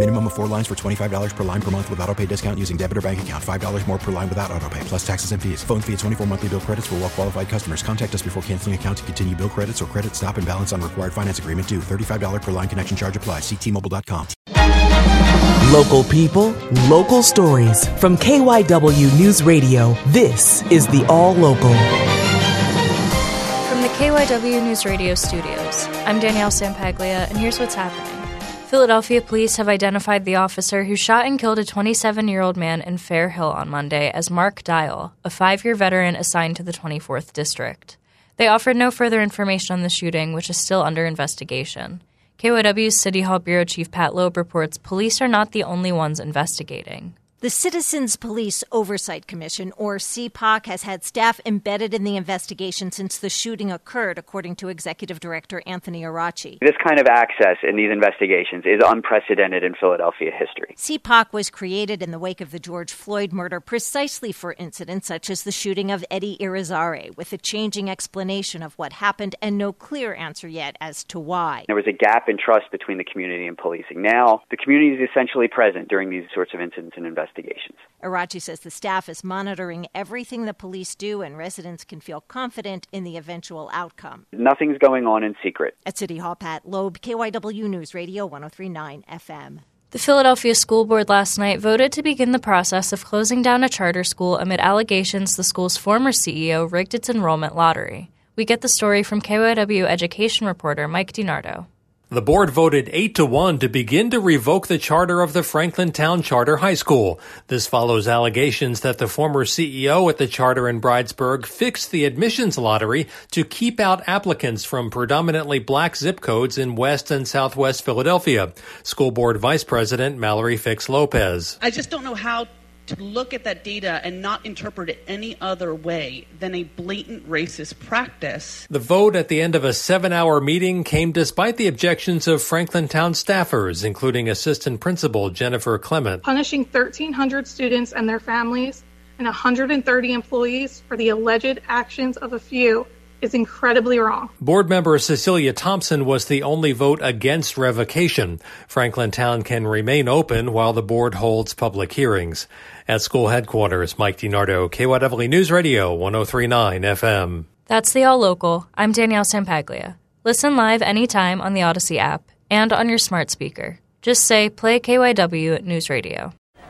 Minimum of four lines for $25 per line per month with auto pay discount using debit or bank account. $5 more per line without auto pay, plus taxes and fees. Phone fee at 24 monthly bill credits for well qualified customers. Contact us before canceling account to continue bill credits or credit stop and balance on required finance agreement due. $35 per line connection charge applies. Ctmobile.com. Local people, local stories. From KYW News Radio, this is the All Local. From the KYW News Radio studios, I'm Danielle Sampaglia, and here's what's happening. Philadelphia police have identified the officer who shot and killed a 27 year old man in Fairhill on Monday as Mark Dial, a five year veteran assigned to the 24th District. They offered no further information on the shooting, which is still under investigation. KYW's City Hall Bureau Chief Pat Loeb reports police are not the only ones investigating. The Citizens Police Oversight Commission, or CPOC, has had staff embedded in the investigation since the shooting occurred, according to Executive Director Anthony Erace. This kind of access in these investigations is unprecedented in Philadelphia history. CPOC was created in the wake of the George Floyd murder precisely for incidents such as the shooting of Eddie Irizarry, with a changing explanation of what happened and no clear answer yet as to why. There was a gap in trust between the community and policing. Now, the community is essentially present during these sorts of incidents and investigations investigations. Erace says the staff is monitoring everything the police do and residents can feel confident in the eventual outcome. Nothing's going on in secret. At City Hall, Pat Loeb, KYW News Radio 1039 FM. The Philadelphia School Board last night voted to begin the process of closing down a charter school amid allegations the school's former CEO rigged its enrollment lottery. We get the story from KYW education reporter Mike DiNardo. The board voted 8 to 1 to begin to revoke the charter of the Franklin Towne Charter High School. This follows allegations that the former CEO at the charter in Bridesburg fixed the admissions lottery to keep out applicants from predominantly black zip codes in West and Southwest Philadelphia. School Board Vice President Mallory Fix Lopez. I just don't know how to look at that data and not interpret it any other way than a blatant racist practice. The vote at the end of a seven hour meeting came despite the objections of Franklin Towne staffers, including Assistant Principal Jennifer Clement. Punishing 1,300 students and their families and 130 employees for the alleged actions of a few is incredibly wrong. Board member Cecilia Thompson was the only vote against revocation. Franklin Towne can remain open while the board holds public hearings. At school headquarters, Mike DiNardo, KYW News Radio, 1039 FM. That's the All Local. I'm Danielle Sampaglia. Listen live anytime on the Audacy app and on your smart speaker. Just say play KYW News Radio.